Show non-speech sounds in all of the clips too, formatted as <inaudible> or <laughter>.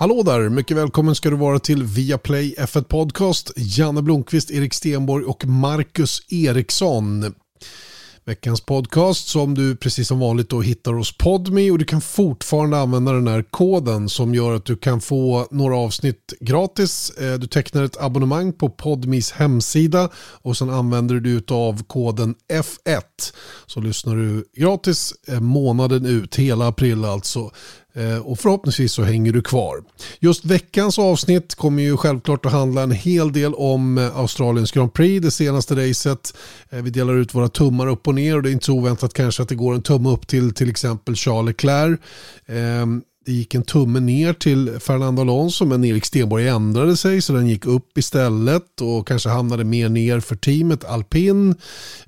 Hallå där, mycket välkommen ska du vara till Viaplay F1 Podcast. Janne Blomqvist, Erik Stenborg och Marcus Eriksson. Veckans podcast som du precis som vanligt då hittar hos Podme och du kan fortfarande använda den här koden som gör att du kan få några avsnitt gratis. Eh, du tecknar ett abonnemang på Podmis hemsida och sen använder du av koden F1 så lyssnar du gratis eh, månaden ut, hela april alltså. Eh, och förhoppningsvis så hänger du kvar. Just veckans avsnitt kommer ju självklart att handla en hel del om eh, Australiens Grand Prix, det senaste racet. Eh, vi delar ut våra tummar upp och ner och det är inte så oväntat kanske att det går en tumme upp till till exempel Charles Leclerc. Ehm, det gick en tumme ner till Fernando Alonso men Erik Stenborg ändrade sig så den gick upp istället och kanske hamnade mer ner för teamet Alpin.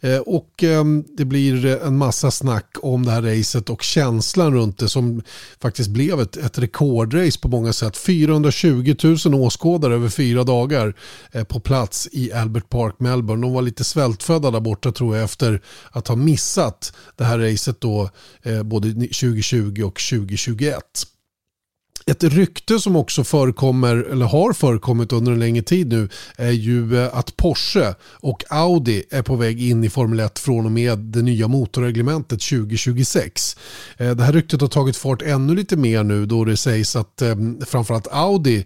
Eh, och ehm, det blir en massa snack om det här racet och känslan runt det som faktiskt blev ett, ett rekordrace på många sätt. 420 000 åskådare över fyra dagar eh, på plats i Albert Park, Melbourne. De var lite svältfödda där borta tror jag efter att ha missat det här racet då eh, både 2020 och 2021. Ett rykte som också förekommer, eller har förekommit under en längre tid nu, är ju eh, att Porsche och Audi är på väg in i Formel 1 från och med det nya motorreglementet 2026. Eh, det här ryktet har tagit fart ännu lite mer nu då det sägs att eh, framförallt Audi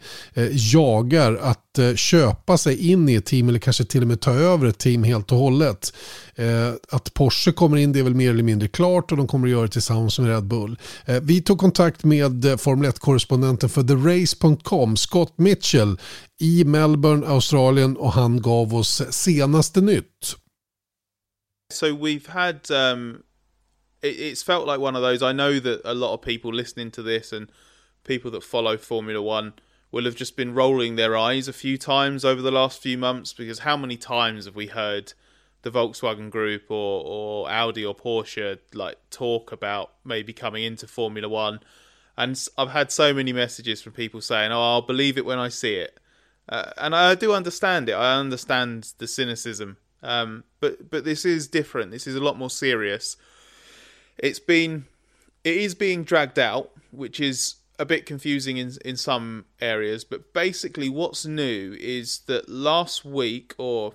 jagar att köpa sig in i ett team eller kanske till och med ta över ett team helt och hållet. Eh, att Porsche kommer in det är väl mer eller mindre klart och de kommer att göra det tillsammans med Red Bull. Eh, vi tog kontakt med eh, Formel 1-korrespondenten för TheRace.com, Scott Mitchell, i Melbourne, Australien och han gav oss senaste nytt. So we've had um, it, it's felt like one of those. I know that a lot of people listening to this and people that follow Formula One will have just been rolling their eyes a few times over the last few months because how many times have we heard the Volkswagen Group or or Audi or Porsche like talk about maybe coming into Formula One, and I've had so many messages from people saying, "Oh, I'll believe it when I see it," uh, and I do understand it. I understand the cynicism, um, but but this is different. This is a lot more serious. It's been it is being dragged out, which is a bit confusing in in some areas, but basically what's new is that last week or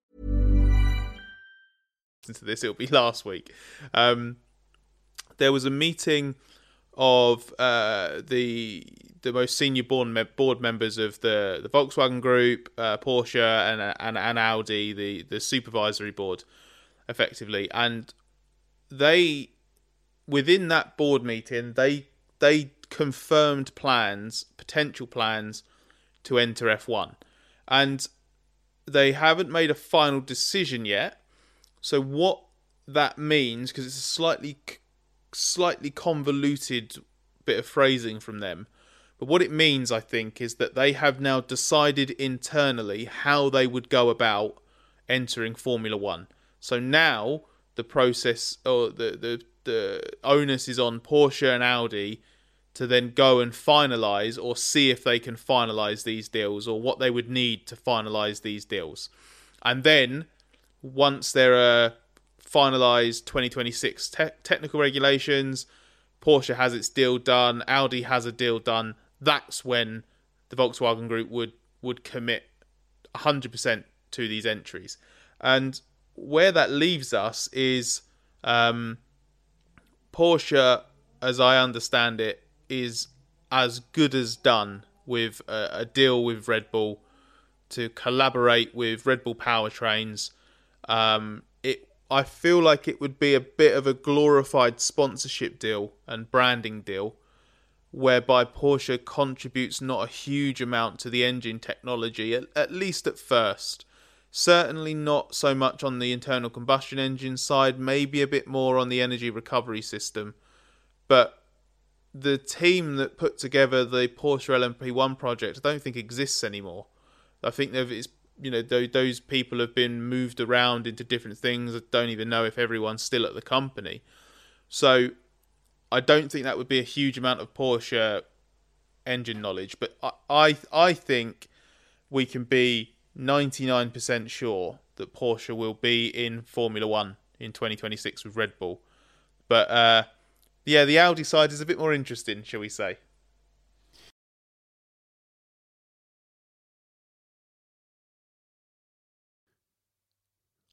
To this, it'll be <laughs> last week. Um, there was a meeting of uh, the the most senior board, board members of the, the Volkswagen Group, uh, Porsche, and, and and Audi, the the supervisory board, effectively, and they within that board meeting they they confirmed plans, potential plans to enter F1, and they haven't made a final decision yet so what that means, because it's a slightly slightly convoluted bit of phrasing from them, but what it means, I think, is that they have now decided internally how they would go about entering Formula One. So now the process or the the the onus is on Porsche and Audi to then go and finalize or see if they can finalize these deals or what they would need to finalize these deals. And then once there are finalized 2026 te- technical regulations, Porsche has its deal done, Audi has a deal done, that's when the Volkswagen Group would would commit 100% to these entries. And where that leaves us is um, Porsche, as I understand it, is as good as done with a, a deal with Red Bull to collaborate with Red Bull powertrains. Um, it I feel like it would be a bit of a glorified sponsorship deal and branding deal, whereby Porsche contributes not a huge amount to the engine technology, at, at least at first. Certainly not so much on the internal combustion engine side, maybe a bit more on the energy recovery system. But the team that put together the Porsche LMP1 project, I don't think exists anymore. I think it's you know those people have been moved around into different things. I don't even know if everyone's still at the company. So I don't think that would be a huge amount of Porsche engine knowledge, but I I, I think we can be 99% sure that Porsche will be in Formula 1 in 2026 with Red Bull. But uh, yeah, the Audi side is a bit more interesting, shall we say.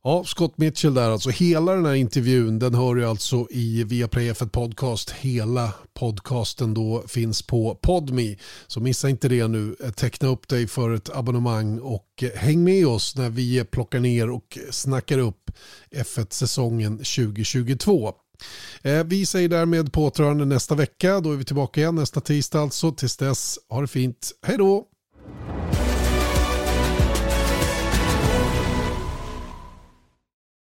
Ja, Scott Mitchell där alltså. Hela den här intervjun den hör du alltså i Viaplay F1 Podcast. Hela podcasten då finns på Podme. Så missa inte det nu. Eh, teckna upp dig för ett abonnemang och eh, häng med oss när vi eh, plockar ner och snackar upp F1-säsongen 2022. Vi säger därmed på återhörande nästa vecka. Då är vi tillbaka igen nästa tisdag alltså. Tills dess, ha det fint. Hej då!